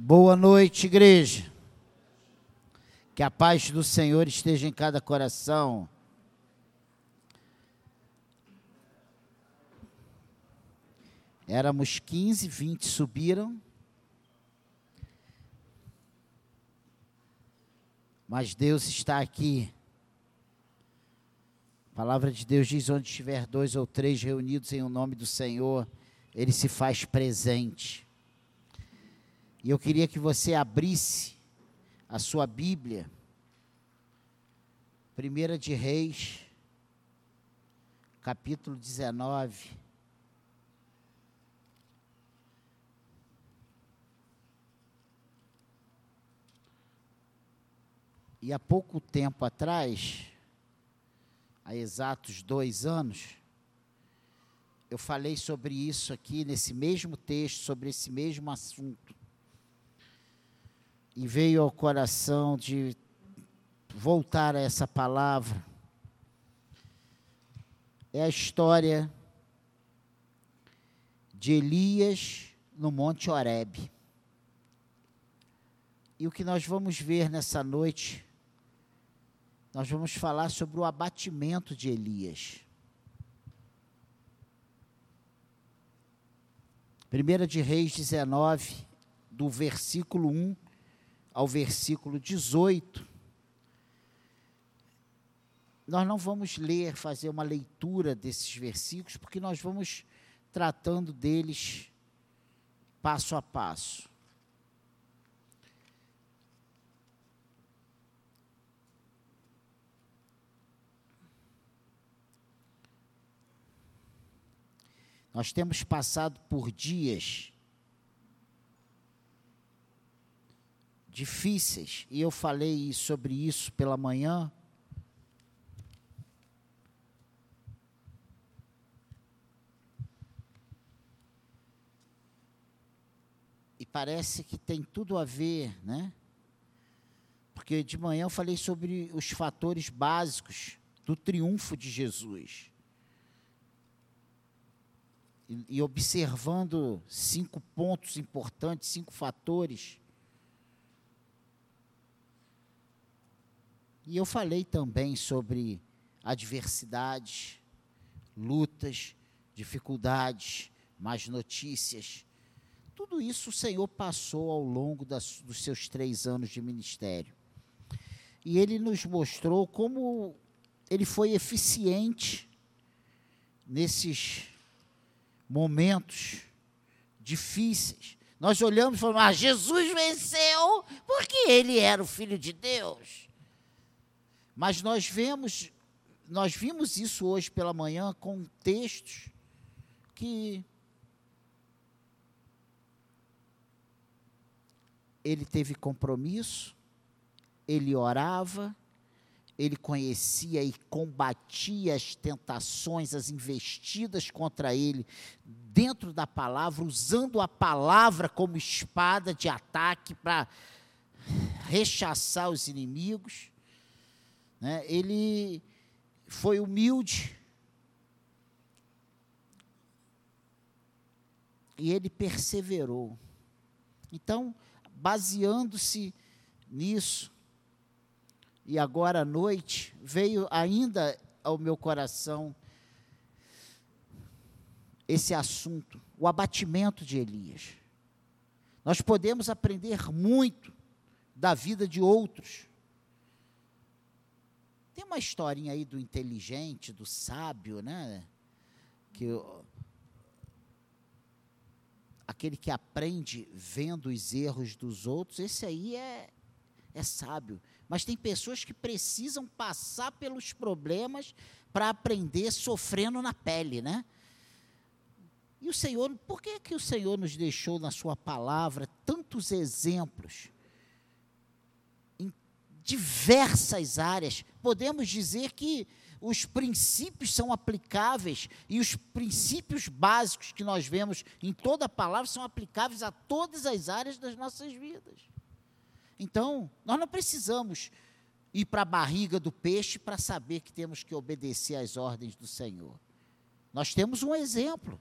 Boa noite, igreja. Que a paz do Senhor esteja em cada coração. Éramos 15, 20 subiram. Mas Deus está aqui. A palavra de Deus diz: onde estiver dois ou três reunidos em o nome do Senhor, Ele se faz presente. E eu queria que você abrisse a sua Bíblia, Primeira de Reis, capítulo 19. E há pouco tempo atrás, há exatos dois anos, eu falei sobre isso aqui, nesse mesmo texto, sobre esse mesmo assunto e veio ao coração de voltar a essa palavra é a história de Elias no Monte Horebe. E o que nós vamos ver nessa noite, nós vamos falar sobre o abatimento de Elias. Primeira de Reis 19, do versículo 1 ao versículo 18, nós não vamos ler, fazer uma leitura desses versículos, porque nós vamos tratando deles passo a passo. Nós temos passado por dias difíceis, e eu falei sobre isso pela manhã. E parece que tem tudo a ver, né? Porque de manhã eu falei sobre os fatores básicos do triunfo de Jesus. E, observando cinco pontos importantes, cinco fatores E eu falei também sobre adversidades, lutas, dificuldades, más notícias. Tudo isso o Senhor passou ao longo das, dos seus três anos de ministério. E ele nos mostrou como ele foi eficiente nesses momentos difíceis. Nós olhamos e falamos: ah, Jesus venceu porque ele era o Filho de Deus. Mas nós vemos, nós vimos isso hoje pela manhã com textos que ele teve compromisso, ele orava, ele conhecia e combatia as tentações, as investidas contra ele dentro da palavra, usando a palavra como espada de ataque para rechaçar os inimigos. Né? Ele foi humilde. E ele perseverou. Então, baseando-se nisso, e agora à noite, veio ainda ao meu coração esse assunto, o abatimento de Elias. Nós podemos aprender muito da vida de outros, tem uma historinha aí do inteligente, do sábio, né? Que aquele que aprende vendo os erros dos outros, esse aí é, é sábio. Mas tem pessoas que precisam passar pelos problemas para aprender sofrendo na pele, né? E o Senhor, por que, que o Senhor nos deixou na Sua palavra tantos exemplos diversas áreas. Podemos dizer que os princípios são aplicáveis e os princípios básicos que nós vemos em toda a palavra são aplicáveis a todas as áreas das nossas vidas. Então, nós não precisamos ir para a barriga do peixe para saber que temos que obedecer às ordens do Senhor. Nós temos um exemplo.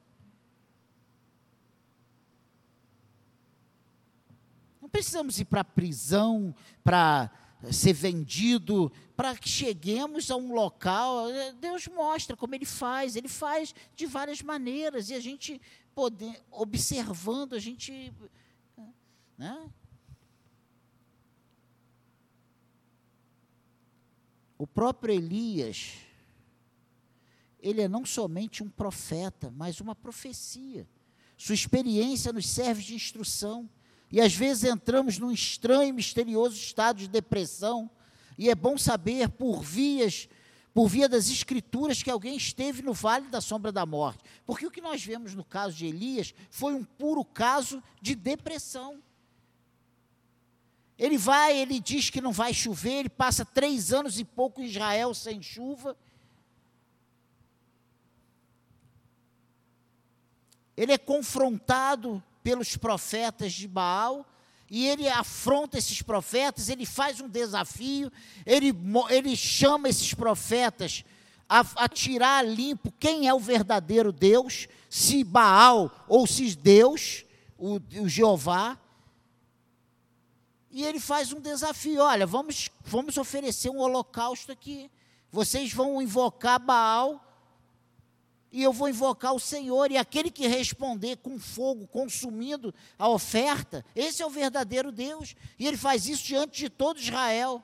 Não precisamos ir para a prisão, para ser vendido, para que cheguemos a um local. Deus mostra como Ele faz, Ele faz de várias maneiras, e a gente poder, observando, a gente. Né? O próprio Elias, ele é não somente um profeta, mas uma profecia. Sua experiência nos serve de instrução. E às vezes entramos num estranho e misterioso estado de depressão, e é bom saber por vias, por via das escrituras, que alguém esteve no vale da sombra da morte. Porque o que nós vemos no caso de Elias foi um puro caso de depressão. Ele vai, ele diz que não vai chover, ele passa três anos e pouco em Israel sem chuva. Ele é confrontado pelos profetas de Baal, e ele afronta esses profetas, ele faz um desafio, ele, ele chama esses profetas a, a tirar limpo quem é o verdadeiro Deus, se Baal ou se Deus, o, o Jeová. E ele faz um desafio: olha, vamos, vamos oferecer um holocausto aqui. Vocês vão invocar Baal e eu vou invocar o Senhor, e aquele que responder com fogo, consumindo a oferta, esse é o verdadeiro Deus, e ele faz isso diante de todo Israel.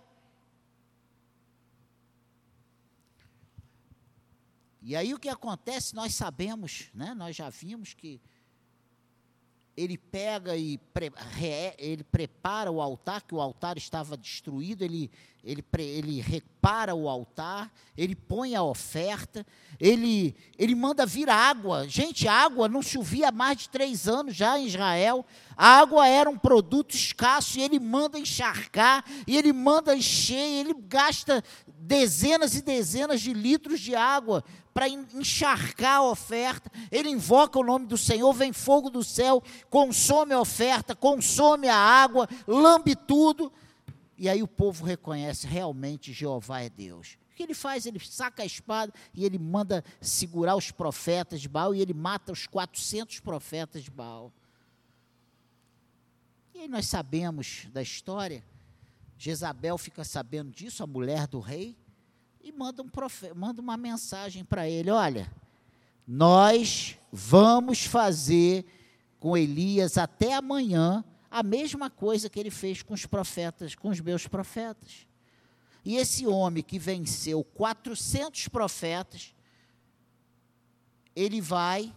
E aí o que acontece, nós sabemos, né, nós já vimos que ele pega e pre, re, ele prepara o altar, que o altar estava destruído, ele, ele, ele repara o altar, ele põe a oferta, ele, ele manda vir água. Gente, água não chovia há mais de três anos já em Israel. A água era um produto escasso e ele manda encharcar, e ele manda encher, ele gasta dezenas e dezenas de litros de água para encharcar a oferta. Ele invoca o nome do Senhor, vem fogo do céu, consome a oferta, consome a água, lambe tudo. E aí o povo reconhece realmente Jeová é Deus. O que ele faz? Ele saca a espada e ele manda segurar os profetas de Baal e ele mata os 400 profetas de Baal. E aí nós sabemos da história. Jezabel fica sabendo disso, a mulher do rei, e manda, um profe, manda uma mensagem para ele: olha, nós vamos fazer com Elias até amanhã a mesma coisa que ele fez com os profetas, com os meus profetas. E esse homem que venceu 400 profetas, ele vai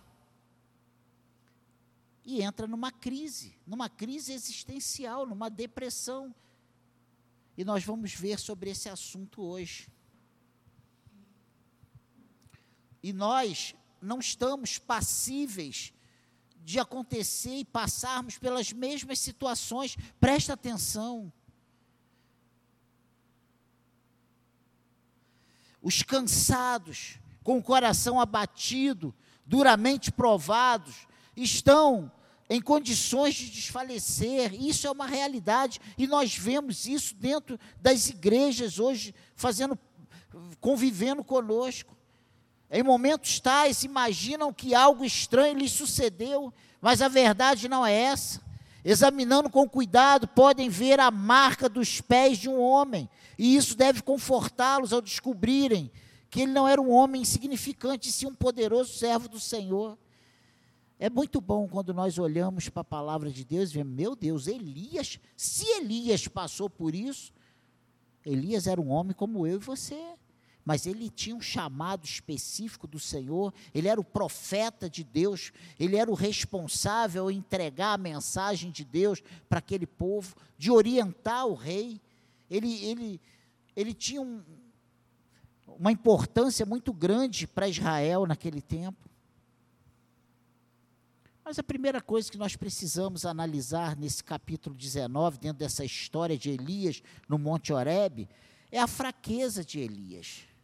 e entra numa crise, numa crise existencial, numa depressão. E nós vamos ver sobre esse assunto hoje. E nós não estamos passíveis de acontecer e passarmos pelas mesmas situações. Presta atenção. os cansados, com o coração abatido, duramente provados, estão em condições de desfalecer. Isso é uma realidade e nós vemos isso dentro das igrejas hoje, fazendo, convivendo conosco. Em momentos tais, imaginam que algo estranho lhes sucedeu, mas a verdade não é essa. Examinando com cuidado, podem ver a marca dos pés de um homem, e isso deve confortá-los ao descobrirem que ele não era um homem insignificante, sim um poderoso servo do Senhor. É muito bom quando nós olhamos para a palavra de Deus e vemos, meu Deus, Elias, se Elias passou por isso, Elias era um homem como eu e você mas ele tinha um chamado específico do Senhor, ele era o profeta de Deus, ele era o responsável em entregar a mensagem de Deus para aquele povo, de orientar o rei. Ele, ele, ele tinha um, uma importância muito grande para Israel naquele tempo. Mas a primeira coisa que nós precisamos analisar nesse capítulo 19, dentro dessa história de Elias no Monte Horebe, é a fraqueza de Elias.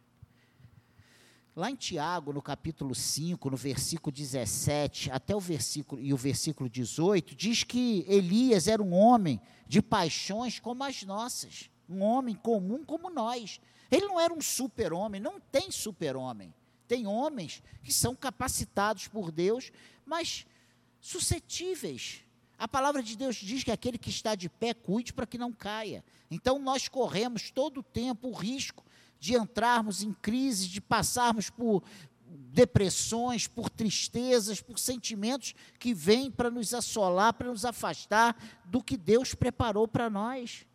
Lá em Tiago, no capítulo 5, no versículo 17, até o versículo e o versículo 18, diz que Elias era um homem de paixões como as nossas, um homem comum como nós. Ele não era um super-homem, não tem super-homem. Tem homens que são capacitados por Deus, mas suscetíveis A palavra de Deus diz que aquele que está de pé cuide para que não caia. Então nós corremos todo o tempo o risco de entrarmos em crise, de passarmos por depressões, por tristezas, por sentimentos que vêm para nos assolar, para nos afastar do que Deus preparou para nós.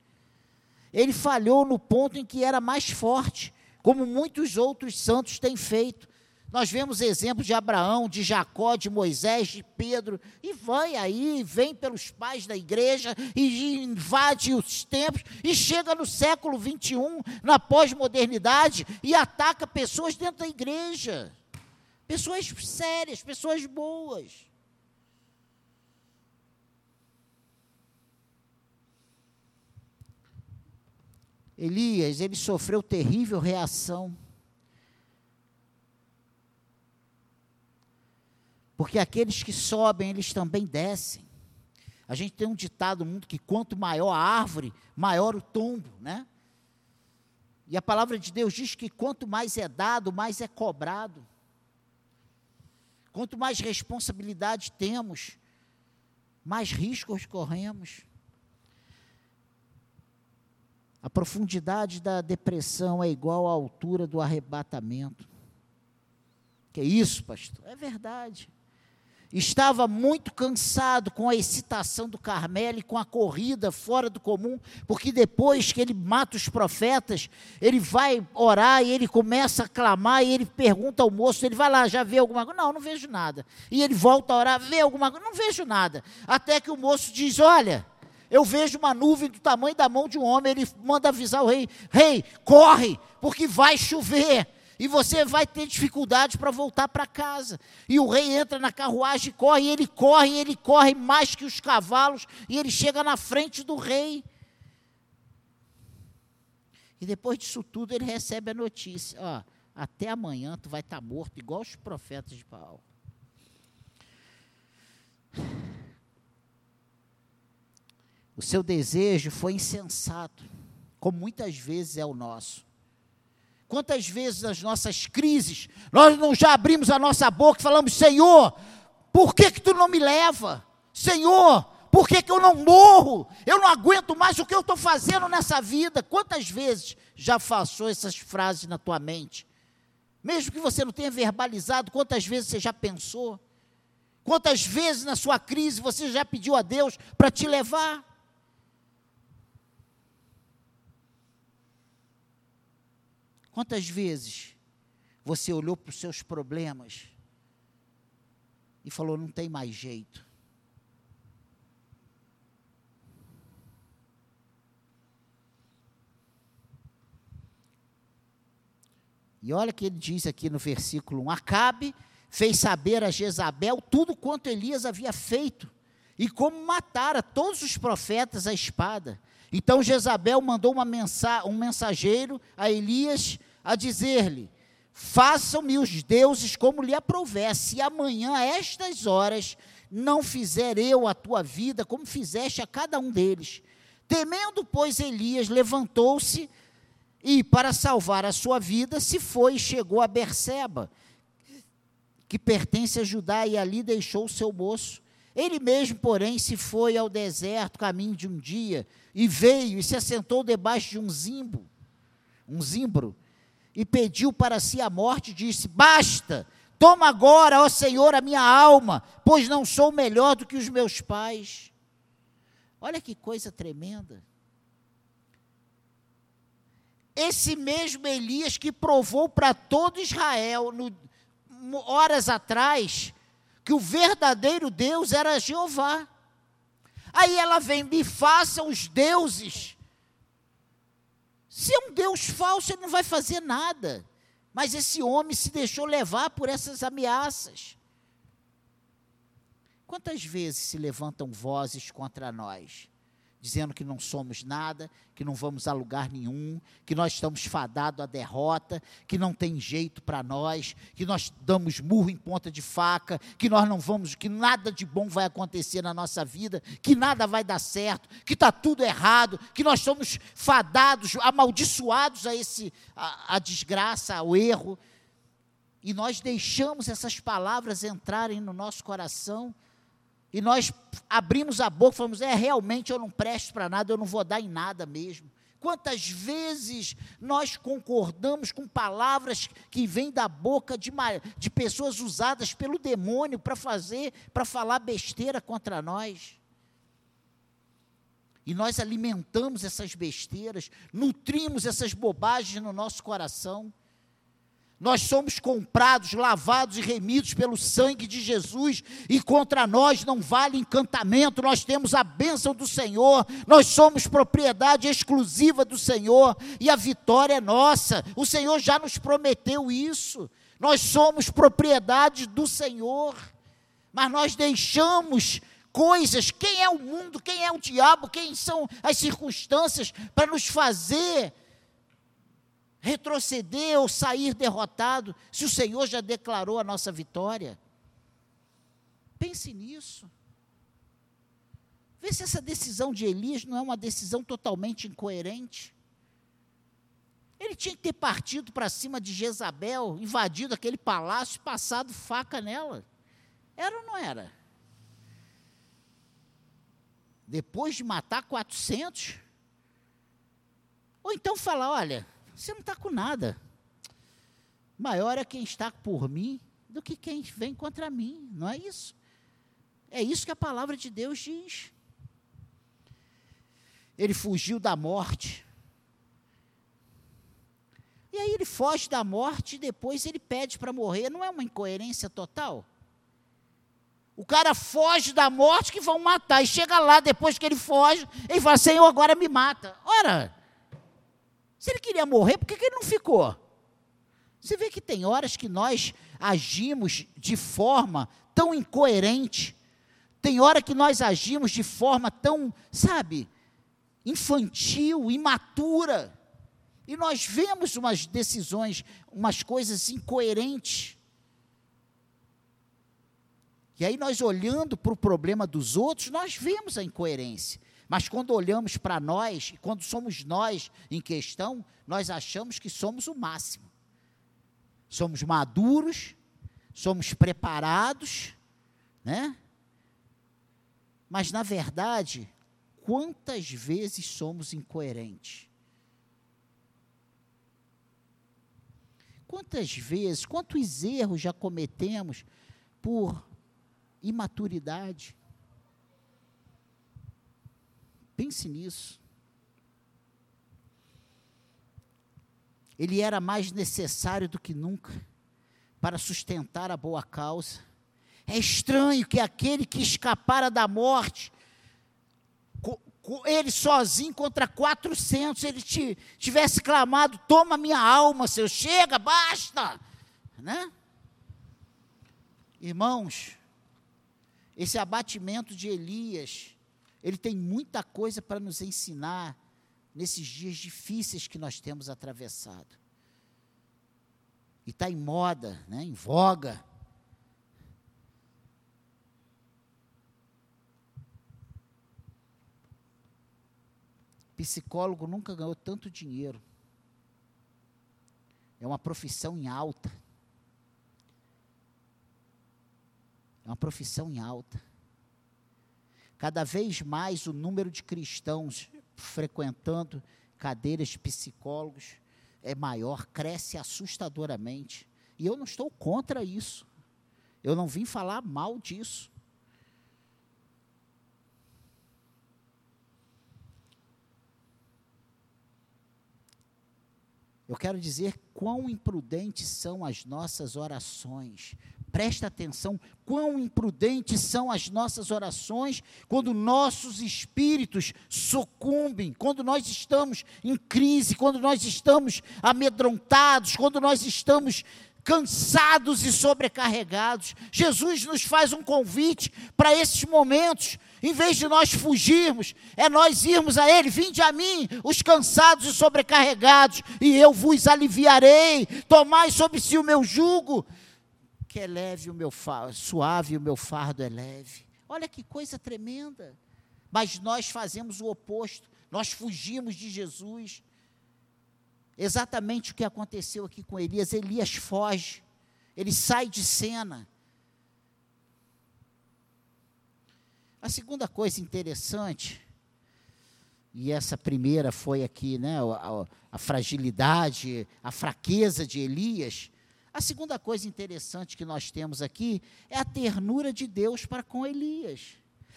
Ele falhou no ponto em que era mais forte, como muitos outros santos têm feito. Nós vemos exemplos de Abraão, de Jacó, de Moisés, de Pedro, e vai aí, vem pelos pais da igreja, e invade os tempos, e chega no século 21, na pós-modernidade, e ataca pessoas dentro da igreja. Pessoas sérias, pessoas boas. Elias, ele sofreu terrível reação. Porque aqueles que sobem, eles também descem. A gente tem um ditado mundo que quanto maior a árvore, maior o tombo, né? E a palavra de Deus diz que quanto mais é dado, mais é cobrado. Quanto mais responsabilidade temos, mais riscos corremos. A profundidade da depressão é igual à altura do arrebatamento. Que é isso, pastor? É verdade. Estava muito cansado com a excitação do Carmelo e com a corrida fora do comum, porque depois que ele mata os profetas, ele vai orar e ele começa a clamar e ele pergunta ao moço, ele vai lá, já vê alguma coisa? Não, não vejo nada. E ele volta a orar, vê alguma coisa? Não vejo nada. Até que o moço diz: Olha, eu vejo uma nuvem do tamanho da mão de um homem. Ele manda avisar o rei: Rei, corre, porque vai chover. E você vai ter dificuldade para voltar para casa. E o rei entra na carruagem, corre, e ele corre, e ele corre mais que os cavalos, e ele chega na frente do rei. E depois disso tudo, ele recebe a notícia: ó, até amanhã tu vai estar tá morto, igual os profetas de Baal. O seu desejo foi insensato, como muitas vezes é o nosso. Quantas vezes nas nossas crises nós não já abrimos a nossa boca e falamos: Senhor, por que, que tu não me leva? Senhor, por que, que eu não morro? Eu não aguento mais o que eu estou fazendo nessa vida. Quantas vezes já passou essas frases na tua mente? Mesmo que você não tenha verbalizado, quantas vezes você já pensou? Quantas vezes na sua crise você já pediu a Deus para te levar? Quantas vezes você olhou para os seus problemas e falou: não tem mais jeito? E olha que ele diz aqui no versículo 1: Acabe fez saber a Jezabel tudo quanto Elias havia feito e como matara todos os profetas à espada. Então Jezabel mandou mensa um mensageiro a Elias a dizer-lhe: Façam-me os deuses como lhe aprouver, se amanhã, a estas horas, não fizer eu a tua vida como fizeste a cada um deles. Temendo, pois, Elias levantou-se e, para salvar a sua vida, se foi e chegou a Berseba, que pertence a Judá, e ali deixou o seu moço. Ele mesmo, porém, se foi ao deserto, caminho de um dia, e veio e se assentou debaixo de um zimbo, um zimbro, e pediu para si a morte, disse: Basta, toma agora, ó Senhor, a minha alma, pois não sou melhor do que os meus pais. Olha que coisa tremenda. Esse mesmo Elias que provou para todo Israel, no, horas atrás, que o verdadeiro Deus era Jeová. Aí ela vem, me façam os deuses se é um Deus falso, ele não vai fazer nada. Mas esse homem se deixou levar por essas ameaças. Quantas vezes se levantam vozes contra nós? Dizendo que não somos nada, que não vamos a lugar nenhum, que nós estamos fadados à derrota, que não tem jeito para nós, que nós damos murro em ponta de faca, que nós não vamos, que nada de bom vai acontecer na nossa vida, que nada vai dar certo, que está tudo errado, que nós somos fadados, amaldiçoados a esse a, a desgraça, ao erro. E nós deixamos essas palavras entrarem no nosso coração E nós abrimos a boca e falamos: é, realmente eu não presto para nada, eu não vou dar em nada mesmo. Quantas vezes nós concordamos com palavras que vêm da boca de, de pessoas usadas pelo demônio para fazer, para falar besteira contra nós? E nós alimentamos essas besteiras, nutrimos essas bobagens no nosso coração. Nós somos comprados, lavados e remidos pelo sangue de Jesus, e contra nós não vale encantamento, nós temos a bênção do Senhor, nós somos propriedade exclusiva do Senhor, e a vitória é nossa. O Senhor já nos prometeu isso. Nós somos propriedade do Senhor, mas nós deixamos coisas, quem é o mundo, quem é o diabo, quem são as circunstâncias para nos fazer retroceder ou sair derrotado, se o Senhor já declarou a nossa vitória? Pense nisso. Vê se essa decisão de Elias não é uma decisão totalmente incoerente. Ele tinha que ter partido para cima de Jezabel, invadido aquele palácio, passado faca nela. Era ou não era? Depois de matar 400? Ou então falar: olha, você não está com nada. Maior é quem está por mim do que quem vem contra mim, não é isso? É isso que a palavra de Deus diz. Ele fugiu da morte. E aí ele foge da morte e depois ele pede para morrer. Não é uma incoerência total? O cara foge da morte que vão matar. E chega lá, depois que ele foge, ele fala: Senhor, agora me mata. Ora, se ele queria morrer, por que, que ele não ficou? Você vê que tem horas que nós agimos de forma tão incoerente, tem hora que nós agimos de forma tão, sabe, infantil, imatura, e nós vemos umas decisões, umas coisas incoerentes. E aí nós olhando para o problema dos outros, nós vemos a incoerência. Mas quando olhamos para nós, quando somos nós em questão, nós achamos que somos o máximo. Somos maduros, somos preparados, né? Mas na verdade, quantas vezes somos incoerentes? Quantas vezes, quantos erros já cometemos por imaturidade? Pense nisso. Ele era mais necessário do que nunca para sustentar a boa causa. É estranho que aquele que escapara da morte, ele sozinho contra 400, ele tivesse clamado: Toma minha alma, seu, chega, basta. Né? Irmãos, esse abatimento de Elias ele tem muita coisa para nos ensinar nesses dias difíceis que nós temos atravessado. E está em moda, né, em voga. Psicólogo nunca ganhou tanto dinheiro. É uma profissão em alta. É uma profissão em alta. Cada vez mais o número de cristãos frequentando cadeiras de psicólogos é maior, cresce assustadoramente. E eu não estou contra isso. Eu não vim falar mal disso. Eu quero dizer quão imprudentes são as nossas orações, Presta atenção, quão imprudentes são as nossas orações quando nossos espíritos sucumbem, quando nós estamos em crise, quando nós estamos amedrontados, quando nós estamos cansados e sobrecarregados. Jesus nos faz um convite para esses momentos. Em vez de nós fugirmos, é nós irmos a Ele. Vinde a mim, os cansados e sobrecarregados, e eu vos aliviarei. Tomai sobre si o meu jugo que é leve o meu fardo, suave o meu fardo é leve. Olha que coisa tremenda. Mas nós fazemos o oposto. Nós fugimos de Jesus. Exatamente o que aconteceu aqui com Elias. Elias foge. Ele sai de cena. A segunda coisa interessante, e essa primeira foi aqui, né, a, a fragilidade, a fraqueza de Elias. A segunda coisa interessante que nós temos aqui é a ternura de Deus para com Elias.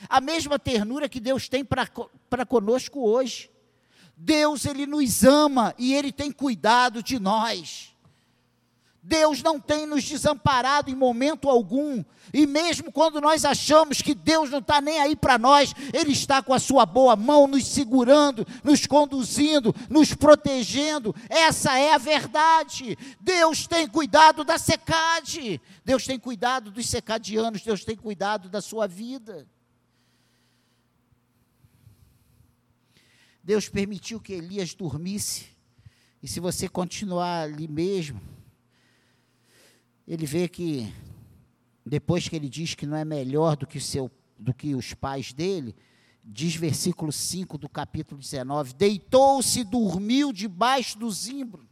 A mesma ternura que Deus tem para conosco hoje. Deus, Ele nos ama e Ele tem cuidado de nós. Deus não tem nos desamparado em momento algum, e mesmo quando nós achamos que Deus não está nem aí para nós, Ele está com a Sua boa mão nos segurando, nos conduzindo, nos protegendo. Essa é a verdade. Deus tem cuidado da secade, Deus tem cuidado dos secadianos, Deus tem cuidado da sua vida. Deus permitiu que Elias dormisse, e se você continuar ali mesmo, ele vê que depois que ele diz que não é melhor do que, seu, do que os pais dele, diz versículo 5 do capítulo 19: deitou-se dormiu debaixo do zimbro.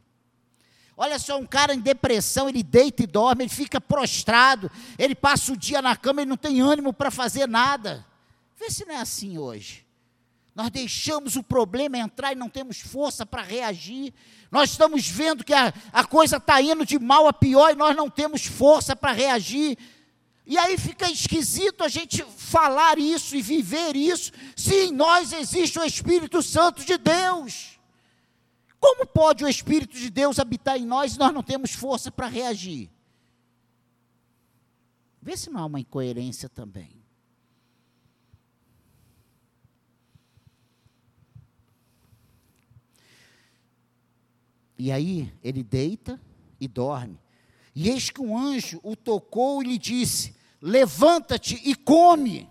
Olha só, um cara em depressão, ele deita e dorme, ele fica prostrado, ele passa o dia na cama, ele não tem ânimo para fazer nada. Vê se não é assim hoje. Nós deixamos o problema entrar e não temos força para reagir. Nós estamos vendo que a, a coisa está indo de mal a pior e nós não temos força para reagir. E aí fica esquisito a gente falar isso e viver isso, se em nós existe o Espírito Santo de Deus. Como pode o Espírito de Deus habitar em nós e nós não temos força para reagir? Vê se não há uma incoerência também. E aí ele deita e dorme. E eis que um anjo o tocou e lhe disse: Levanta-te e come.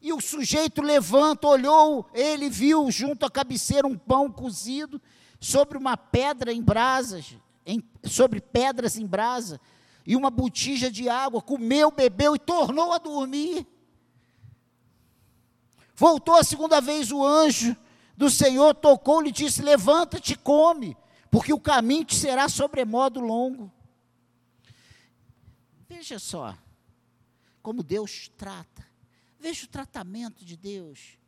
E o sujeito levanta, olhou, ele viu junto à cabeceira um pão cozido sobre uma pedra em brasas, em, sobre pedras em brasa, e uma botija de água, comeu, bebeu e tornou a dormir. Voltou a segunda vez o anjo do Senhor tocou-lhe e disse: Levanta-te come, porque o caminho te será sobremodo longo. Veja só como Deus trata. Veja o tratamento de Deus.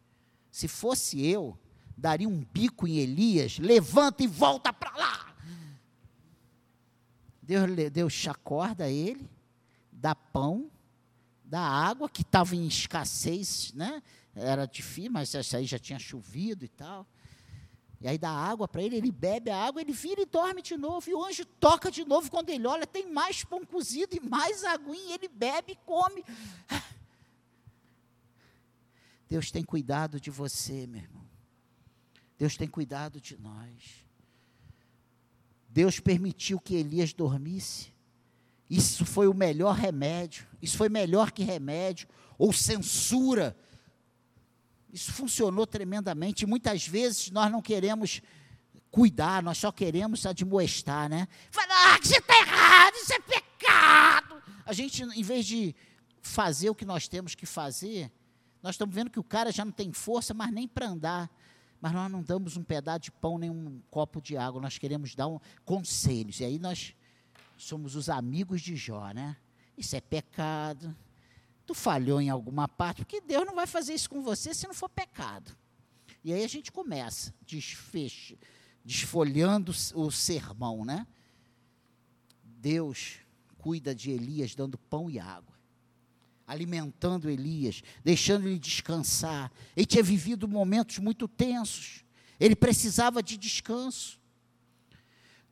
Se fosse eu, daria um bico em Elias, levanta e volta para lá. Deus, Deus acorda ele, dá pão, dá água, que estava em escassez, né? era difícil, mas essa aí já tinha chovido e tal. E aí dá água para ele, ele bebe a água, ele vira e dorme de novo. E o anjo toca de novo, quando ele olha, tem mais pão cozido e mais aguinha, ele bebe e come. Deus tem cuidado de você, meu irmão. Deus tem cuidado de nós. Deus permitiu que Elias dormisse. Isso foi o melhor remédio. Isso foi melhor que remédio ou censura isso funcionou tremendamente. Muitas vezes nós não queremos cuidar, nós só queremos admoestar, né? Falar ah, que você está errado, isso é pecado. A gente, em vez de fazer o que nós temos que fazer, nós estamos vendo que o cara já não tem força, mas nem para andar. Mas nós não damos um pedaço de pão nem um copo de água, nós queremos dar um, conselhos. E aí nós somos os amigos de Jó, né? Isso é pecado, tu falhou em alguma parte, porque Deus não vai fazer isso com você se não for pecado. E aí a gente começa, desfecha, desfolhando o sermão, né? Deus cuida de Elias dando pão e água, alimentando Elias, deixando ele descansar. Ele tinha vivido momentos muito tensos, ele precisava de descanso.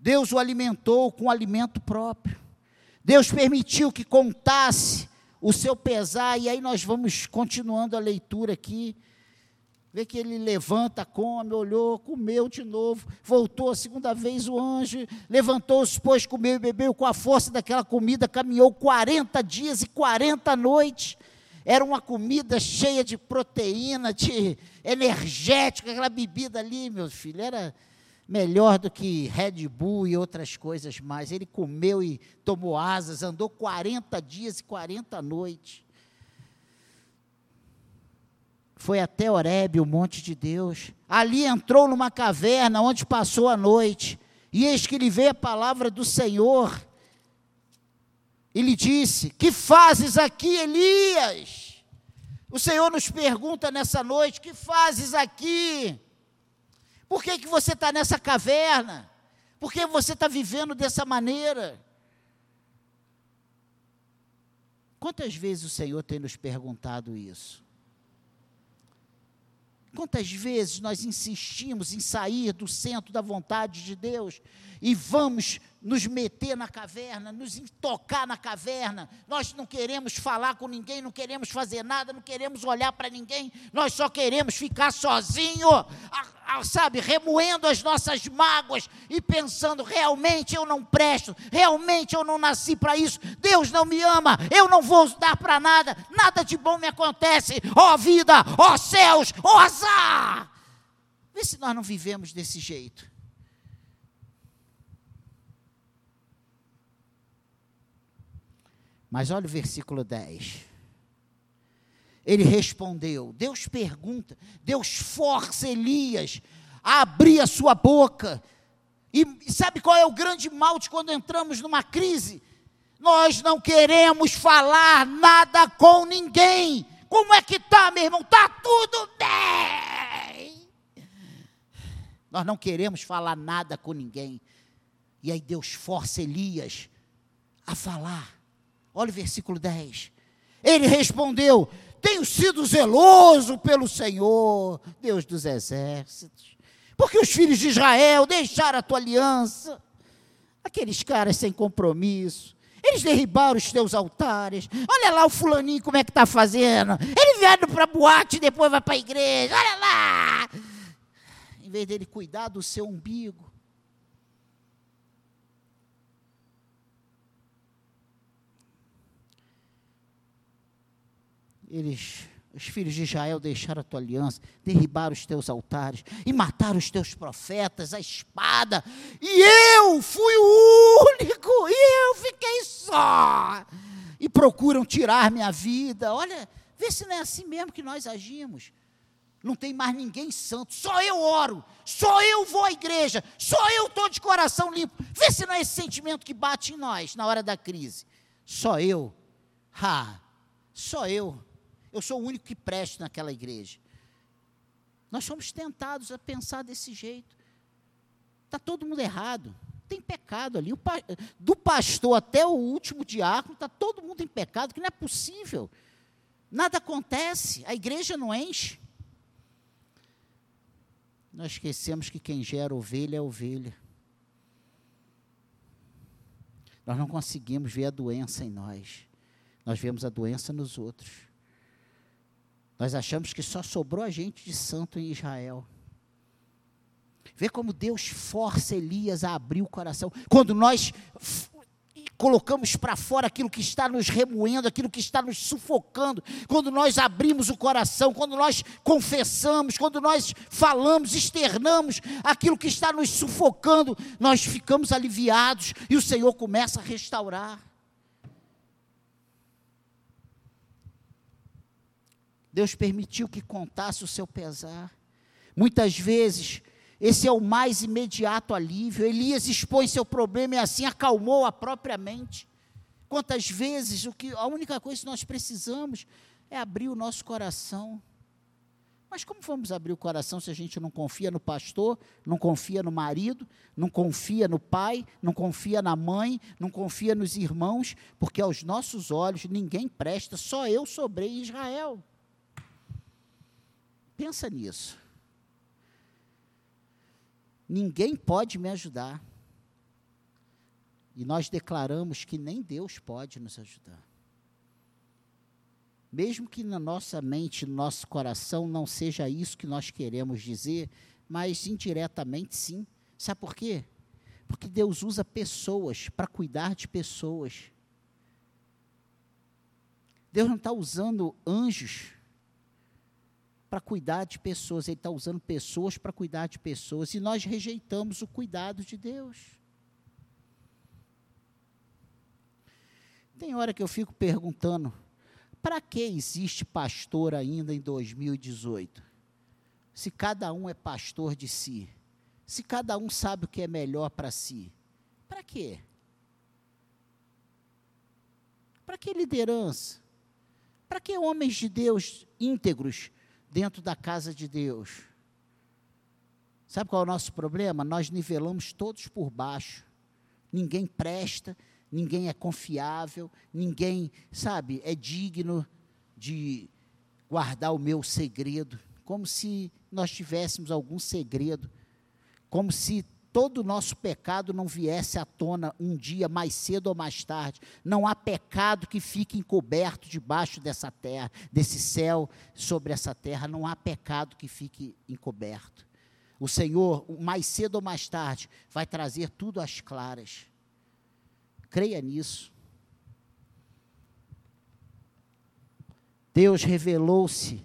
Deus o alimentou com alimento próprio. Deus permitiu que contasse o seu pesar, e aí nós vamos continuando a leitura aqui. Vê que ele levanta, come, olhou, comeu de novo, voltou a segunda vez o anjo, levantou-se, pois comeu e bebeu com a força daquela comida, caminhou 40 dias e 40 noites. Era uma comida cheia de proteína, de energético, aquela bebida ali, meu filho, era melhor do que Red Bull e outras coisas mais. Ele comeu e tomou asas, andou 40 dias e 40 noites. Foi até Horebe, o monte de Deus. Ali entrou numa caverna onde passou a noite. E eis que lhe veio a palavra do Senhor. Ele disse: Que fazes aqui, Elias? O Senhor nos pergunta nessa noite: que fazes aqui? Por que, que você está nessa caverna? Por que você está vivendo dessa maneira? Quantas vezes o Senhor tem nos perguntado isso? Quantas vezes nós insistimos em sair do centro da vontade de Deus e vamos nos meter na caverna, nos tocar na caverna. Nós não queremos falar com ninguém, não queremos fazer nada, não queremos olhar para ninguém, nós só queremos ficar sozinho, a, a, sabe, remoendo as nossas mágoas e pensando: realmente eu não presto, realmente eu não nasci para isso, Deus não me ama, eu não vou dar para nada, nada de bom me acontece, ó vida, ó céus, ó azar. Vê se nós não vivemos desse jeito. Mas olha o versículo 10. Ele respondeu, Deus pergunta, Deus força Elias a abrir a sua boca. E sabe qual é o grande mal de quando entramos numa crise? Nós não queremos falar nada com ninguém. Como é que tá, meu irmão? Tá tudo bem. Nós não queremos falar nada com ninguém. E aí Deus força Elias a falar. Olha o versículo 10. Ele respondeu: Tenho sido zeloso pelo Senhor, Deus dos exércitos, porque os filhos de Israel deixaram a tua aliança. Aqueles caras sem compromisso, eles derribaram os teus altares. Olha lá o fulaninho como é que está fazendo. Ele vem para boate e depois vai para a igreja. Olha lá. Em vez dele cuidar do seu umbigo, eles, os filhos de Israel deixaram a tua aliança, derribaram os teus altares e mataram os teus profetas, a espada, e eu fui o único, e eu fiquei só. E procuram tirar minha vida. Olha, vê se não é assim mesmo que nós agimos. Não tem mais ninguém santo, só eu oro, só eu vou à igreja, só eu estou de coração limpo. Vê se não é esse sentimento que bate em nós na hora da crise. Só eu, ha, só eu eu sou o único que preste naquela igreja. Nós somos tentados a pensar desse jeito. Está todo mundo errado. Tem pecado ali. do pastor até o último diácono, está todo mundo em pecado, que não é possível. Nada acontece, a igreja não enche. Nós esquecemos que quem gera ovelha é ovelha. Nós não conseguimos ver a doença em nós. Nós vemos a doença nos outros. Nós achamos que só sobrou a gente de santo em Israel. Vê como Deus força Elias a abrir o coração. Quando nós colocamos para fora aquilo que está nos remoendo, aquilo que está nos sufocando, quando nós abrimos o coração, quando nós confessamos, quando nós falamos, externamos aquilo que está nos sufocando, nós ficamos aliviados e o Senhor começa a restaurar. Deus permitiu que contasse o seu pesar. Muitas vezes, esse é o mais imediato alívio. Elias expõe seu problema e assim acalmou a própria mente. Quantas vezes o que a única coisa que nós precisamos é abrir o nosso coração. Mas como vamos abrir o coração se a gente não confia no pastor, não confia no marido, não confia no pai, não confia na mãe, não confia nos irmãos, porque aos nossos olhos ninguém presta, só eu sobrei Israel. Pensa nisso. Ninguém pode me ajudar. E nós declaramos que nem Deus pode nos ajudar. Mesmo que na nossa mente, no nosso coração, não seja isso que nós queremos dizer, mas indiretamente sim. Sabe por quê? Porque Deus usa pessoas para cuidar de pessoas. Deus não está usando anjos para cuidar de pessoas, Ele está usando pessoas para cuidar de pessoas, e nós rejeitamos o cuidado de Deus. Tem hora que eu fico perguntando, para que existe pastor ainda em 2018? Se cada um é pastor de si, se cada um sabe o que é melhor para si, para quê? Para que liderança? Para que homens de Deus íntegros dentro da casa de Deus? Sabe qual é o nosso problema? Nós nivelamos todos por baixo. Ninguém presta, ninguém é confiável, ninguém, sabe, é digno de guardar o meu segredo, como se nós tivéssemos algum segredo, como se todo o nosso pecado não viesse à tona um dia mais cedo ou mais tarde. Não há pecado que fique encoberto debaixo dessa terra, desse céu sobre essa terra, não há pecado que fique encoberto. O Senhor, mais cedo ou mais tarde, vai trazer tudo às claras. Creia nisso. Deus revelou-se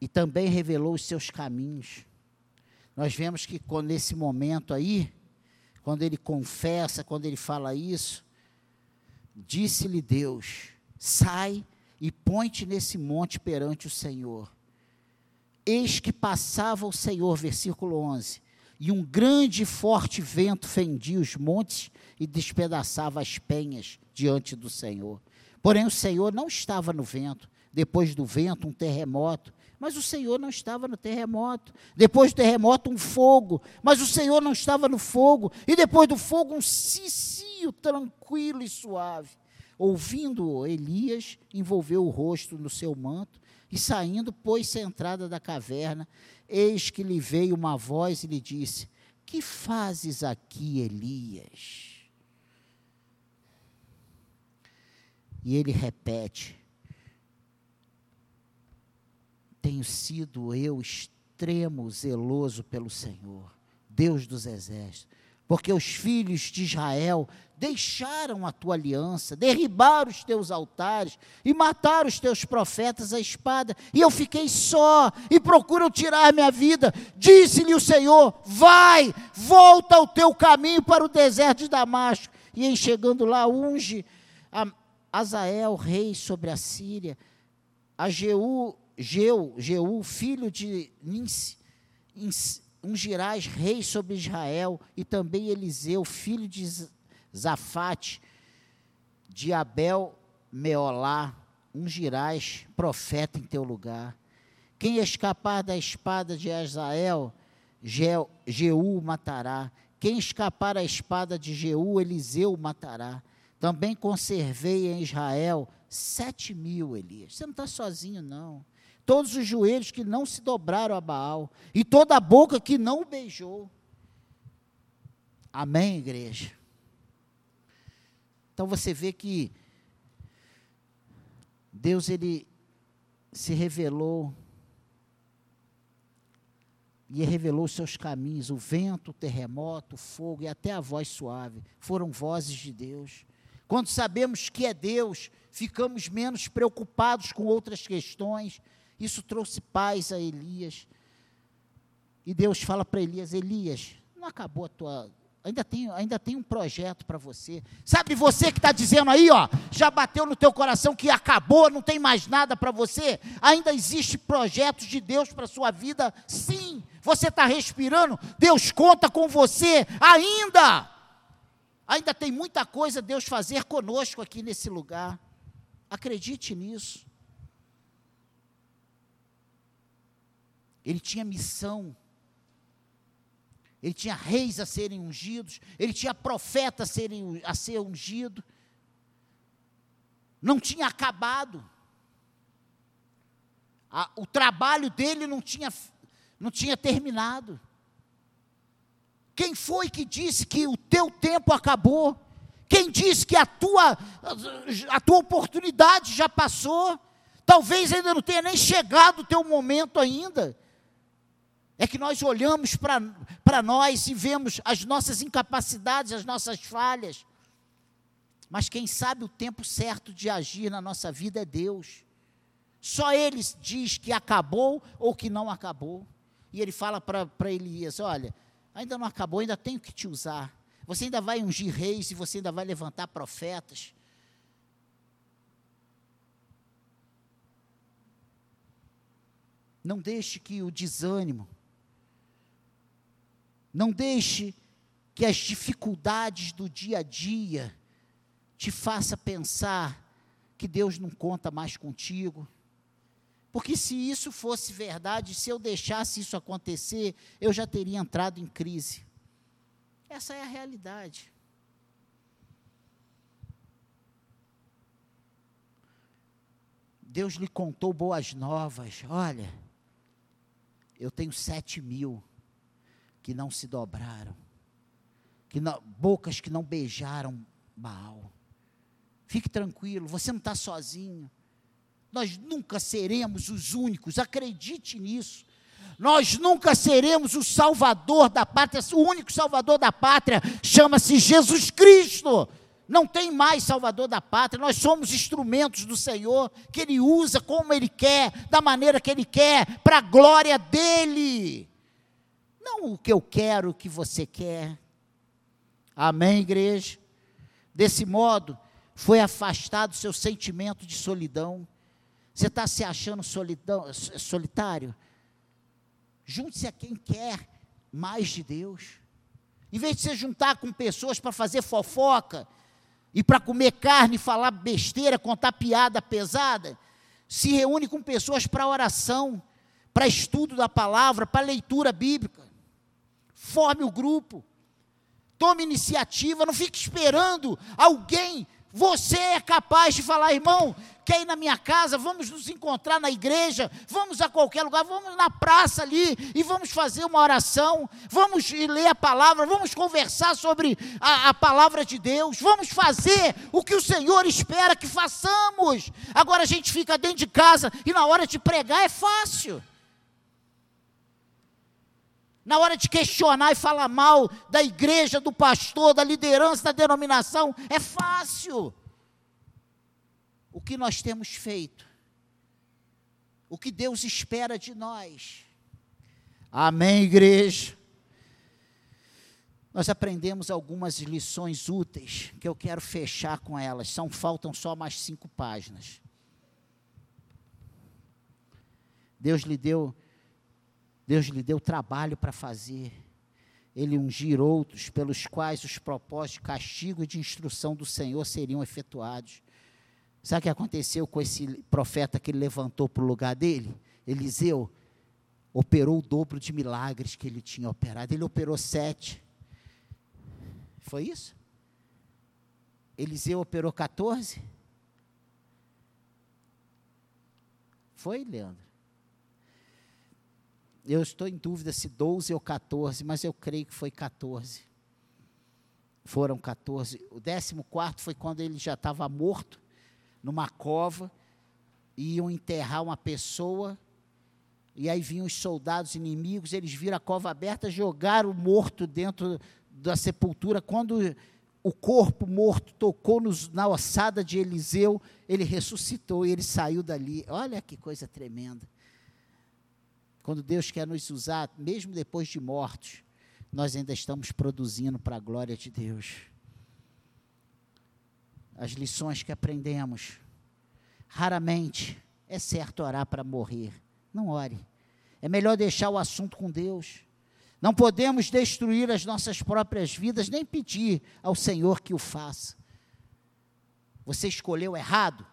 e também revelou os seus caminhos. Nós vemos que quando, nesse momento aí, quando ele confessa, quando ele fala isso, disse-lhe Deus: sai e põe-te nesse monte perante o Senhor. Eis que passava o Senhor, versículo 11, e um grande e forte vento fendia os montes e despedaçava as penhas diante do Senhor. Porém, o Senhor não estava no vento. Depois do vento, um terremoto. Mas o Senhor não estava no terremoto. Depois do terremoto, um fogo. Mas o Senhor não estava no fogo. E depois do fogo, um cicio tranquilo e suave. Ouvindo-o, Elias envolveu o rosto no seu manto e saindo, pôs-se à entrada da caverna. Eis que lhe veio uma voz e lhe disse: Que fazes aqui, Elias? E ele repete: Tenho sido eu extremo zeloso pelo Senhor, Deus dos exércitos, porque os filhos de Israel deixaram a tua aliança, derribaram os teus altares e mataram os teus profetas à espada, e eu fiquei só e procuram tirar minha vida. Disse-lhe o Senhor: Vai, volta ao teu caminho para o deserto de Damasco. E em chegando lá, unge a Azael, rei sobre a Síria, a Jeú, Geu, Jeú filho de Ninsi, ungirás rei sobre Israel, e também Eliseu, filho de Zafate, de Abel Meolá, ungirás profeta em teu lugar. Quem escapar da espada de Azael, Jeú matará. Quem escapar da espada de Jeú, Eliseu matará. Também conservei em Israel sete mil, Elias. Você não está sozinho, não. Todos os joelhos que não se dobraram a Baal, e toda a boca que não o beijou. Amém, igreja? Então você vê que Deus ele se revelou e revelou seus caminhos, o vento, o terremoto, o fogo e até a voz suave, foram vozes de Deus. Quando sabemos que é Deus, ficamos menos preocupados com outras questões. Isso trouxe paz a Elias. E Deus fala para Elias: Elias, não acabou a tua Ainda tem, ainda tem um projeto para você. Sabe você que está dizendo aí, ó, já bateu no teu coração que acabou, não tem mais nada para você? Ainda existe projetos de Deus para sua vida? Sim. Você está respirando? Deus conta com você ainda. Ainda tem muita coisa Deus fazer conosco aqui nesse lugar. Acredite nisso. Ele tinha missão ele tinha reis a serem ungidos, ele tinha profetas a, serem, a ser ungido. Não tinha acabado. A, o trabalho dele não tinha, não tinha terminado. Quem foi que disse que o teu tempo acabou? Quem disse que a tua, a tua oportunidade já passou? Talvez ainda não tenha nem chegado o teu momento ainda é que nós olhamos para nós e vemos as nossas incapacidades, as nossas falhas. Mas quem sabe o tempo certo de agir na nossa vida é Deus. Só Ele diz que acabou ou que não acabou. E Ele fala para Elias: Olha, ainda não acabou, ainda tenho que te usar. Você ainda vai ungir reis e você ainda vai levantar profetas. Não deixe que o desânimo, não deixe que as dificuldades do dia a dia te faça pensar que Deus não conta mais contigo. Porque se isso fosse verdade, se eu deixasse isso acontecer, eu já teria entrado em crise. Essa é a realidade. Deus lhe contou boas novas. Olha, eu tenho sete mil que não se dobraram, que não, bocas que não beijaram Baal. Fique tranquilo, você não está sozinho. Nós nunca seremos os únicos, acredite nisso. Nós nunca seremos o salvador da pátria, o único salvador da pátria chama-se Jesus Cristo. Não tem mais salvador da pátria, nós somos instrumentos do Senhor, que Ele usa como Ele quer, da maneira que Ele quer, para a glória dEle. Não o que eu quero, o que você quer. Amém, igreja? Desse modo, foi afastado o seu sentimento de solidão. Você está se achando solidão, solitário? Junte-se a quem quer mais de Deus. Em vez de se juntar com pessoas para fazer fofoca e para comer carne, falar besteira, contar piada pesada, se reúne com pessoas para oração, para estudo da palavra, para leitura bíblica. Forme o grupo. Tome iniciativa, não fique esperando alguém. Você é capaz de falar, irmão, quer ir na minha casa? Vamos nos encontrar na igreja, vamos a qualquer lugar, vamos na praça ali e vamos fazer uma oração, vamos ler a palavra, vamos conversar sobre a, a palavra de Deus, vamos fazer o que o Senhor espera que façamos. Agora a gente fica dentro de casa e na hora de pregar é fácil na hora de questionar e falar mal da igreja, do pastor, da liderança, da denominação, é fácil. O que nós temos feito? O que Deus espera de nós? Amém, igreja? Nós aprendemos algumas lições úteis que eu quero fechar com elas. São faltam só mais cinco páginas. Deus lhe deu Deus lhe deu trabalho para fazer. Ele ungir outros pelos quais os propósitos de castigo e de instrução do Senhor seriam efetuados. Sabe o que aconteceu com esse profeta que ele levantou para o lugar dele? Eliseu operou o dobro de milagres que ele tinha operado. Ele operou sete. Foi isso? Eliseu operou 14? Foi, Leandro? Eu estou em dúvida se 12 ou 14, mas eu creio que foi 14. Foram 14. O 14 foi quando ele já estava morto, numa cova, e iam enterrar uma pessoa. E aí vinham os soldados inimigos, eles viram a cova aberta, jogaram o morto dentro da sepultura. Quando o corpo morto tocou nos, na ossada de Eliseu, ele ressuscitou e ele saiu dali. Olha que coisa tremenda. Quando Deus quer nos usar, mesmo depois de mortos, nós ainda estamos produzindo para a glória de Deus. As lições que aprendemos. Raramente é certo orar para morrer. Não ore. É melhor deixar o assunto com Deus. Não podemos destruir as nossas próprias vidas, nem pedir ao Senhor que o faça. Você escolheu errado?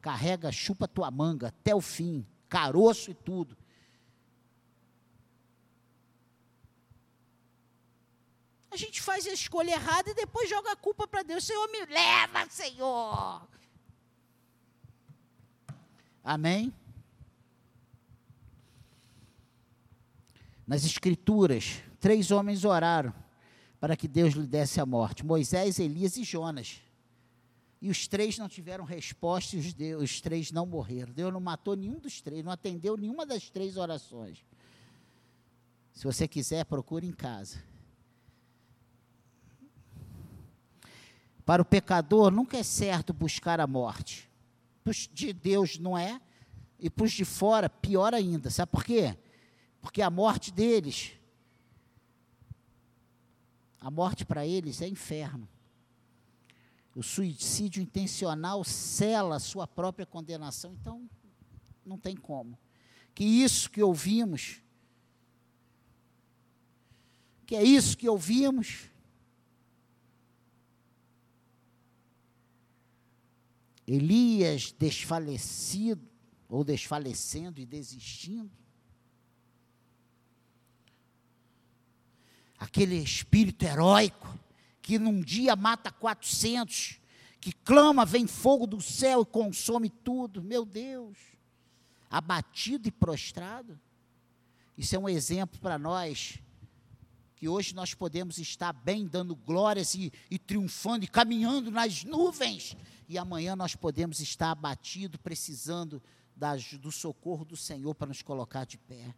Carrega, chupa tua manga até o fim, caroço e tudo. A gente faz a escolha errada e depois joga a culpa para Deus. Senhor, me leva, Senhor. Amém? Nas Escrituras, três homens oraram para que Deus lhe desse a morte: Moisés, Elias e Jonas. E os três não tiveram resposta e os, Deus, os três não morreram. Deus não matou nenhum dos três, não atendeu nenhuma das três orações. Se você quiser, procure em casa. Para o pecador nunca é certo buscar a morte. De Deus não é, e para os de fora, pior ainda. Sabe por quê? Porque a morte deles, a morte para eles é inferno. O suicídio intencional cela a sua própria condenação, então não tem como. Que isso que ouvimos, que é isso que ouvimos, Elias desfalecido, ou desfalecendo e desistindo. Aquele espírito heróico que num dia mata 400, que clama, vem fogo do céu e consome tudo. Meu Deus! Abatido e prostrado. Isso é um exemplo para nós que hoje nós podemos estar bem, dando glórias e, e, triunfando e caminhando nas nuvens, e amanhã nós podemos estar abatido, precisando das, do socorro do Senhor para nos colocar de pé.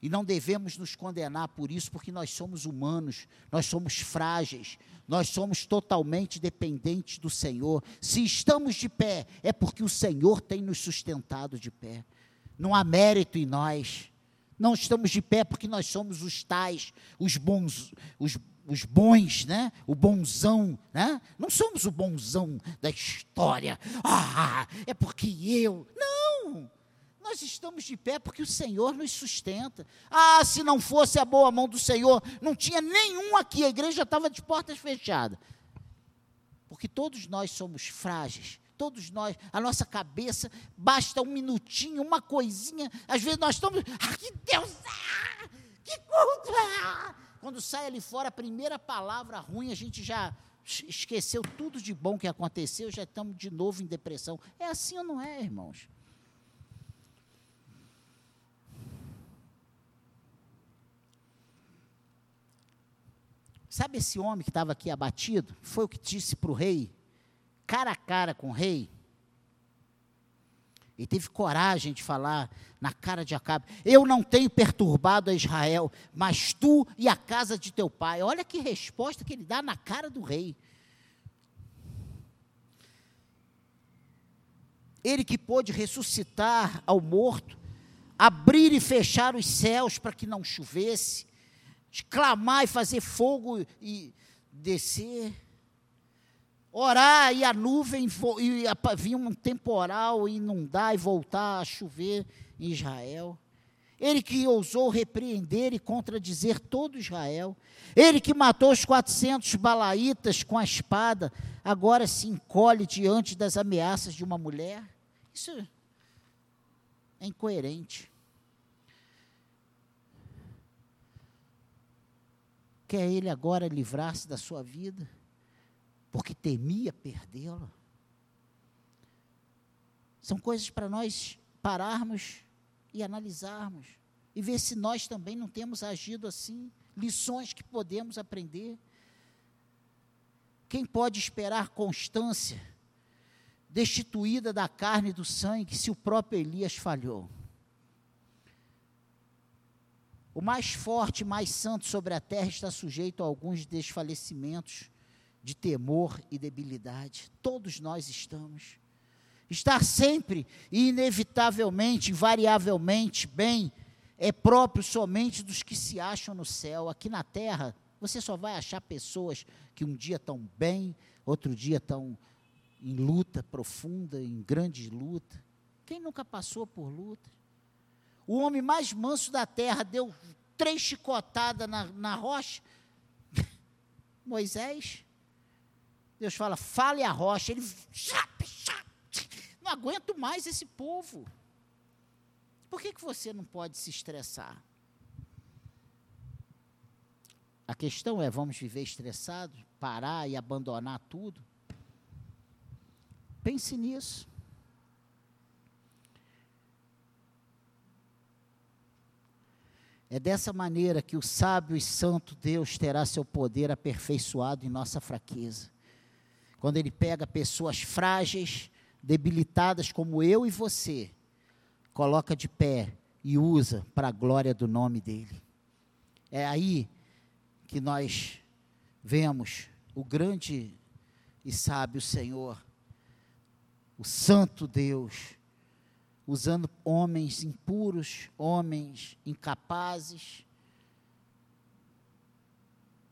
E não devemos nos condenar por isso, porque nós somos humanos, nós somos frágeis, nós somos totalmente dependentes do Senhor. Se estamos de pé, é porque o Senhor tem nos sustentado de pé. Não há mérito em nós. Não estamos de pé porque nós somos os tais, os bons, os, os bons, né? O bonzão, né? Não somos o bonzão da história. Ah, é porque eu. Não! Nós estamos de pé porque o Senhor nos sustenta. Ah, se não fosse a boa mão do Senhor, não tinha nenhum aqui, a igreja estava de portas fechadas. Porque todos nós somos frágeis, todos nós, a nossa cabeça, basta um minutinho, uma coisinha, às vezes nós estamos, ah, que Deus, ah, que culto, ah. Quando sai ali fora a primeira palavra ruim, a gente já esqueceu tudo de bom que aconteceu, já estamos de novo em depressão. É assim ou não é, irmãos? Sabe esse homem que estava aqui abatido? Foi o que disse para o rei: cara a cara com o rei, ele teve coragem de falar na cara de Acabe: Eu não tenho perturbado a Israel, mas tu e a casa de teu pai. Olha que resposta que ele dá na cara do rei. Ele que pôde ressuscitar ao morto, abrir e fechar os céus para que não chovesse, clamar e fazer fogo e descer orar e a nuvem e vir um temporal inundar e voltar a chover em Israel. Ele que ousou repreender e contradizer todo Israel. Ele que matou os 400 balaítas com a espada, agora se encolhe diante das ameaças de uma mulher. Isso é incoerente. Quer ele agora livrar-se da sua vida? Porque temia perdê-la. São coisas para nós pararmos e analisarmos e ver se nós também não temos agido assim, lições que podemos aprender. Quem pode esperar constância destituída da carne e do sangue se o próprio Elias falhou? O mais forte, mais santo sobre a terra está sujeito a alguns desfalecimentos de temor e debilidade. Todos nós estamos. Estar sempre e inevitavelmente, invariavelmente bem, é próprio somente dos que se acham no céu. Aqui na terra, você só vai achar pessoas que um dia estão bem, outro dia estão em luta profunda, em grande luta. Quem nunca passou por luta? O homem mais manso da terra deu três chicotadas na, na rocha. Moisés. Deus fala, fale a rocha. Ele, não aguento mais esse povo. Por que, que você não pode se estressar? A questão é: vamos viver estressados, parar e abandonar tudo? Pense nisso. É dessa maneira que o sábio e santo Deus terá seu poder aperfeiçoado em nossa fraqueza quando ele pega pessoas frágeis, debilitadas como eu e você, coloca de pé e usa para a glória do nome dele. É aí que nós vemos o grande e sábio Senhor, o santo Deus, usando homens impuros, homens incapazes,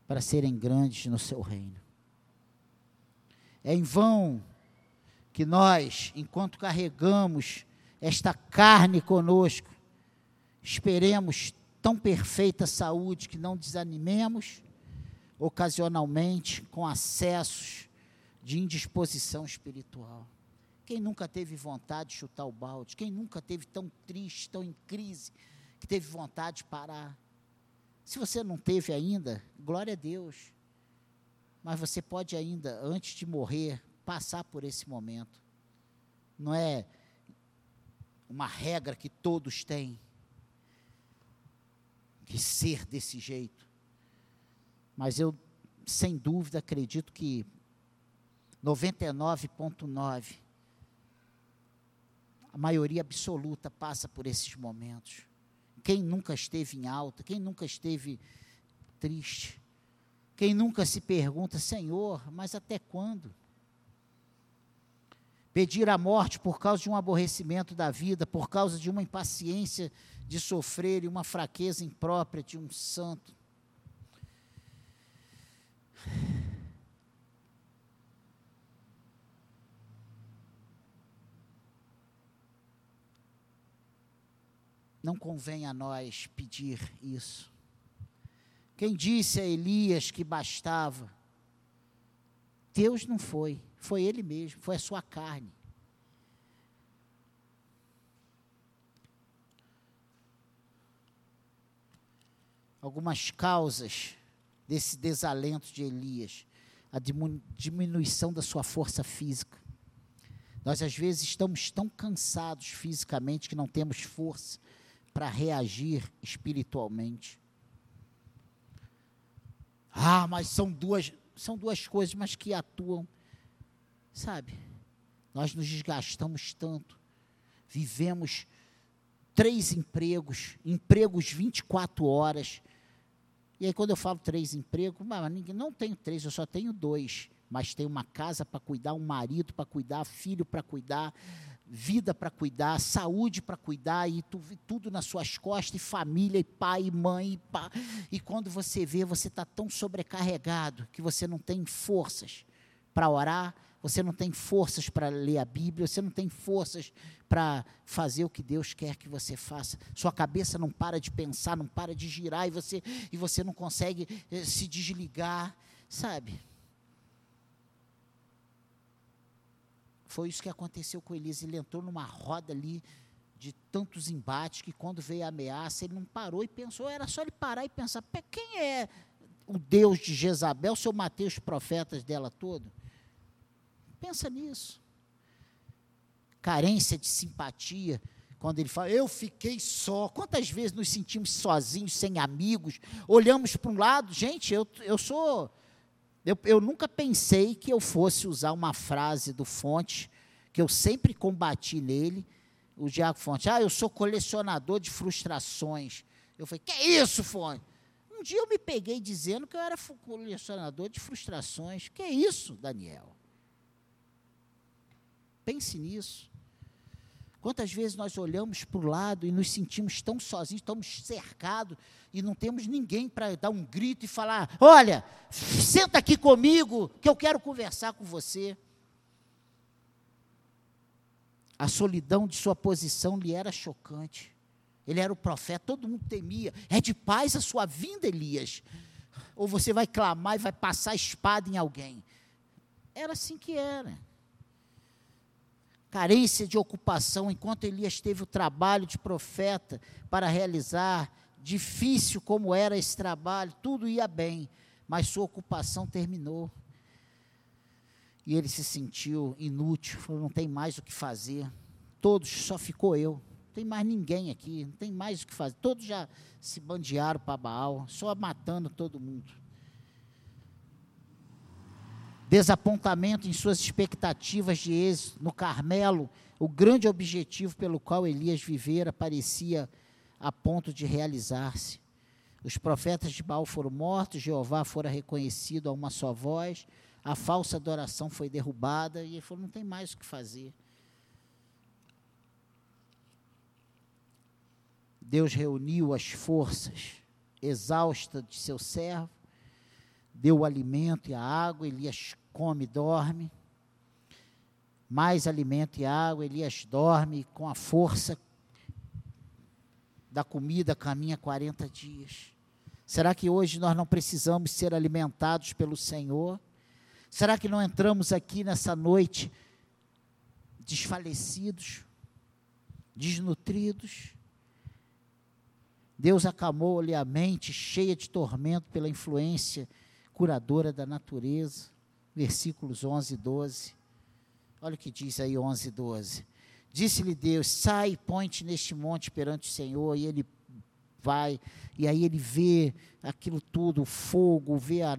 para serem grandes no seu reino. É em vão que nós, enquanto carregamos esta carne conosco, esperemos tão perfeita saúde que não desanimemos ocasionalmente com acessos de indisposição espiritual. Quem nunca teve vontade de chutar o balde? Quem nunca teve tão triste, tão em crise, que teve vontade de parar? Se você não teve ainda, glória a Deus. Mas você pode ainda, antes de morrer, passar por esse momento. Não é uma regra que todos têm que ser desse jeito. Mas eu, sem dúvida, acredito que 99,9 a maioria absoluta passa por esses momentos. Quem nunca esteve em alta, quem nunca esteve triste, quem nunca se pergunta, Senhor, mas até quando? Pedir a morte por causa de um aborrecimento da vida, por causa de uma impaciência de sofrer e uma fraqueza imprópria de um santo. Não convém a nós pedir isso. Quem disse a Elias que bastava? Deus não foi, foi ele mesmo, foi a sua carne. Algumas causas desse desalento de Elias, a diminuição da sua força física. Nós às vezes estamos tão cansados fisicamente que não temos força para reagir espiritualmente. Ah, mas são duas, são duas coisas, mas que atuam. Sabe? Nós nos desgastamos tanto. Vivemos três empregos, empregos 24 horas. E aí, quando eu falo três empregos, não tenho três, eu só tenho dois. Mas tenho uma casa para cuidar, um marido para cuidar, filho para cuidar, vida para cuidar, saúde para cuidar, e tu, tudo nas suas costas, e família, e pai, e mãe, e, pá. e quando você vê, você está tão sobrecarregado que você não tem forças para orar, você não tem forças para ler a Bíblia, você não tem forças para fazer o que Deus quer que você faça. Sua cabeça não para de pensar, não para de girar, e você, e você não consegue eh, se desligar, sabe? Foi isso que aconteceu com Elias. Ele entrou numa roda ali de tantos embates que quando veio a ameaça, ele não parou e pensou, era só ele parar e pensar, quem é o Deus de Jezabel se eu matei os profetas dela todo? Pensa nisso. Carência de simpatia, quando ele fala, eu fiquei só. Quantas vezes nos sentimos sozinhos, sem amigos? Olhamos para um lado, gente, eu, eu sou eu, eu nunca pensei que eu fosse usar uma frase do Fonte, que eu sempre combati nele, o Diago Fonte. Ah, eu sou colecionador de frustrações. Eu falei, que isso, Fonte? Um dia eu me peguei dizendo que eu era colecionador de frustrações. Que isso, Daniel? Pense nisso. Quantas vezes nós olhamos para o lado e nos sentimos tão sozinhos, estamos cercados e não temos ninguém para dar um grito e falar: Olha, senta aqui comigo que eu quero conversar com você. A solidão de sua posição lhe era chocante. Ele era o profeta, todo mundo temia. É de paz a sua vinda, Elias. Ou você vai clamar e vai passar a espada em alguém. Era assim que era carência de ocupação, enquanto Elias teve o trabalho de profeta para realizar, difícil como era esse trabalho, tudo ia bem, mas sua ocupação terminou. E ele se sentiu inútil, falou: não tem mais o que fazer, todos, só ficou eu, não tem mais ninguém aqui, não tem mais o que fazer, todos já se bandearam para Baal, só matando todo mundo desapontamento em suas expectativas de êxito no Carmelo, o grande objetivo pelo qual Elias vivera parecia a ponto de realizar-se. Os profetas de Baal foram mortos, Jeová fora reconhecido a uma só voz, a falsa adoração foi derrubada e ele falou: não tem mais o que fazer. Deus reuniu as forças exaustas de seu servo deu o alimento e a água, Elias come e dorme. Mais alimento e água, Elias dorme com a força da comida, caminha 40 dias. Será que hoje nós não precisamos ser alimentados pelo Senhor? Será que não entramos aqui nessa noite desfalecidos, desnutridos. Deus acalmou-lhe a mente, cheia de tormento pela influência curadora da natureza. Versículos 11 e 12. Olha o que diz aí 11 e 12. Disse-lhe Deus: Sai e põe-te neste monte perante o Senhor. E ele vai, e aí ele vê aquilo tudo: o fogo, vê, a,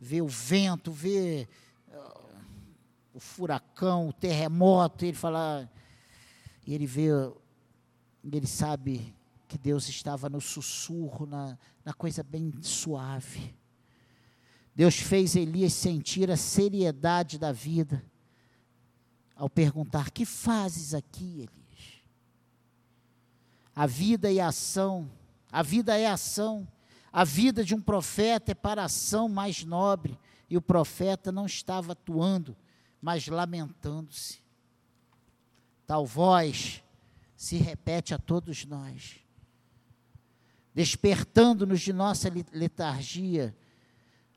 vê o vento, vê uh, o furacão, o terremoto. E ele fala, e ele vê, ele sabe que Deus estava no sussurro, na, na coisa bem suave. Deus fez Elias sentir a seriedade da vida ao perguntar: Que fazes aqui, Elias? A vida a ação, a vida é ação. A vida de um profeta é para ação mais nobre, e o profeta não estava atuando, mas lamentando-se. Tal voz se repete a todos nós, despertando-nos de nossa letargia,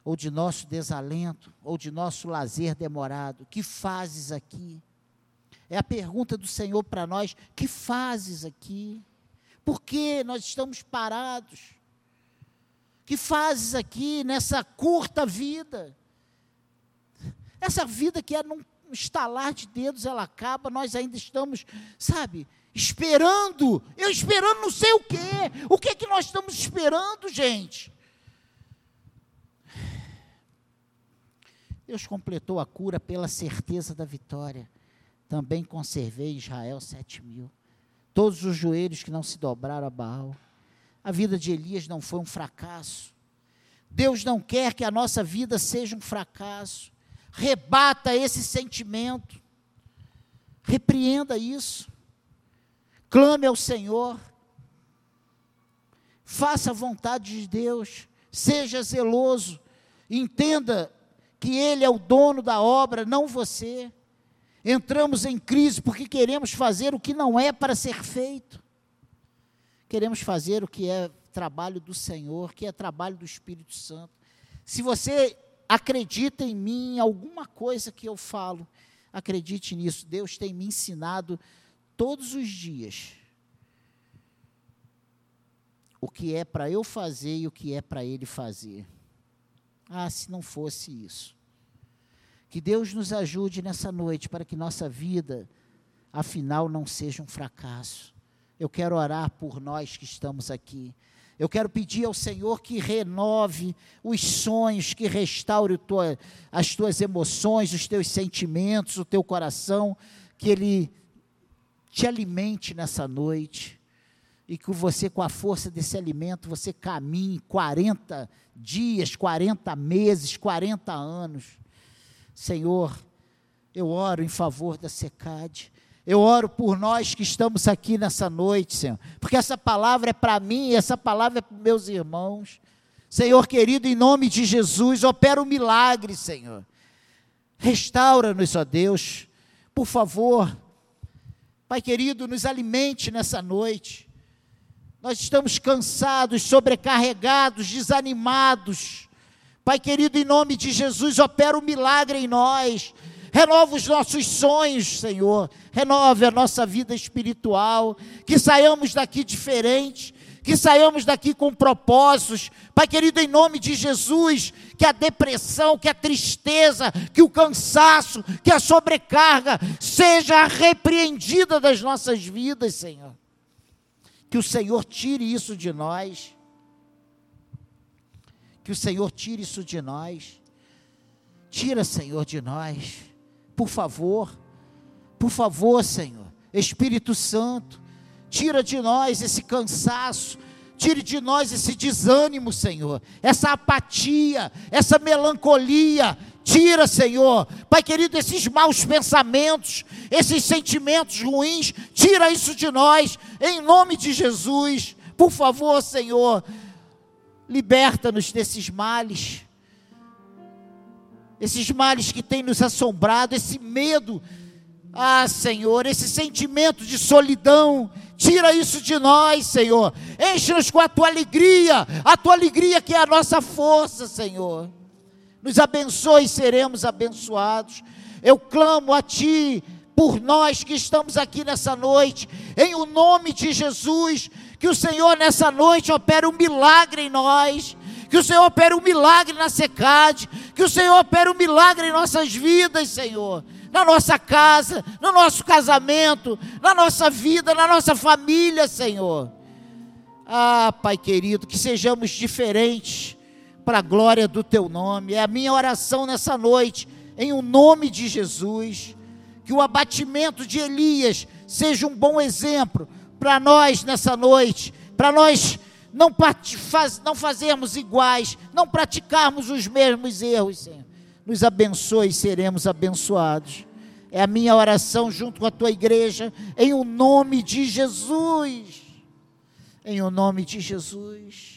ou de nosso desalento, ou de nosso lazer demorado. Que fazes aqui? É a pergunta do Senhor para nós: que fazes aqui? Por que nós estamos parados? Que fazes aqui nessa curta vida? Essa vida que é num estalar de dedos, ela acaba, nós ainda estamos, sabe, esperando. Eu esperando não sei o quê. O que é que nós estamos esperando, gente? Deus completou a cura pela certeza da vitória também conservei Israel sete mil. Todos os joelhos que não se dobraram a Baal. A vida de Elias não foi um fracasso. Deus não quer que a nossa vida seja um fracasso. Rebata esse sentimento. Repreenda isso. Clame ao Senhor. Faça a vontade de Deus. Seja zeloso. Entenda que Ele é o dono da obra, não você. Entramos em crise porque queremos fazer o que não é para ser feito. Queremos fazer o que é trabalho do Senhor, que é trabalho do Espírito Santo. Se você acredita em mim, em alguma coisa que eu falo, acredite nisso. Deus tem me ensinado todos os dias o que é para eu fazer e o que é para Ele fazer. Ah, se não fosse isso. Que Deus nos ajude nessa noite para que nossa vida, afinal, não seja um fracasso. Eu quero orar por nós que estamos aqui. Eu quero pedir ao Senhor que renove os sonhos, que restaure tua, as tuas emoções, os teus sentimentos, o teu coração, que Ele te alimente nessa noite e que você, com a força desse alimento, você caminhe 40 dias, 40 meses, 40 anos Senhor, eu oro em favor da SECAD. Eu oro por nós que estamos aqui nessa noite, Senhor, porque essa palavra é para mim essa palavra é para meus irmãos. Senhor querido, em nome de Jesus, opera um milagre, Senhor. Restaura-nos, ó Deus, por favor. Pai querido, nos alimente nessa noite. Nós estamos cansados, sobrecarregados, desanimados. Pai querido, em nome de Jesus, opera o um milagre em nós. Renova os nossos sonhos, Senhor. Renove a nossa vida espiritual. Que saiamos daqui diferentes. Que saiamos daqui com propósitos. Pai querido, em nome de Jesus, que a depressão, que a tristeza, que o cansaço, que a sobrecarga seja repreendida das nossas vidas, Senhor. Que o Senhor tire isso de nós que o Senhor tire isso de nós. Tira, Senhor, de nós. Por favor. Por favor, Senhor. Espírito Santo, tira de nós esse cansaço, tire de nós esse desânimo, Senhor, essa apatia, essa melancolia. Tira, Senhor, Pai querido, esses maus pensamentos, esses sentimentos ruins, tira isso de nós, em nome de Jesus. Por favor, Senhor, Liberta-nos desses males, esses males que têm nos assombrado, esse medo, ah, Senhor, esse sentimento de solidão, tira isso de nós, Senhor. Enche-nos com a tua alegria, a tua alegria que é a nossa força, Senhor. Nos abençoe e seremos abençoados. Eu clamo a Ti por nós que estamos aqui nessa noite, em o nome de Jesus, que o Senhor nessa noite opere um milagre em nós, que o Senhor opere um milagre na secade, que o Senhor opere um milagre em nossas vidas, Senhor, na nossa casa, no nosso casamento, na nossa vida, na nossa família, Senhor. Ah, Pai querido, que sejamos diferentes para a glória do Teu nome. É a minha oração nessa noite, em o um nome de Jesus. Que o abatimento de Elias seja um bom exemplo para nós nessa noite, para nós não, faz, não fazermos iguais, não praticarmos os mesmos erros, Senhor. Nos abençoe e seremos abençoados. É a minha oração junto com a tua igreja, em o nome de Jesus. Em o nome de Jesus.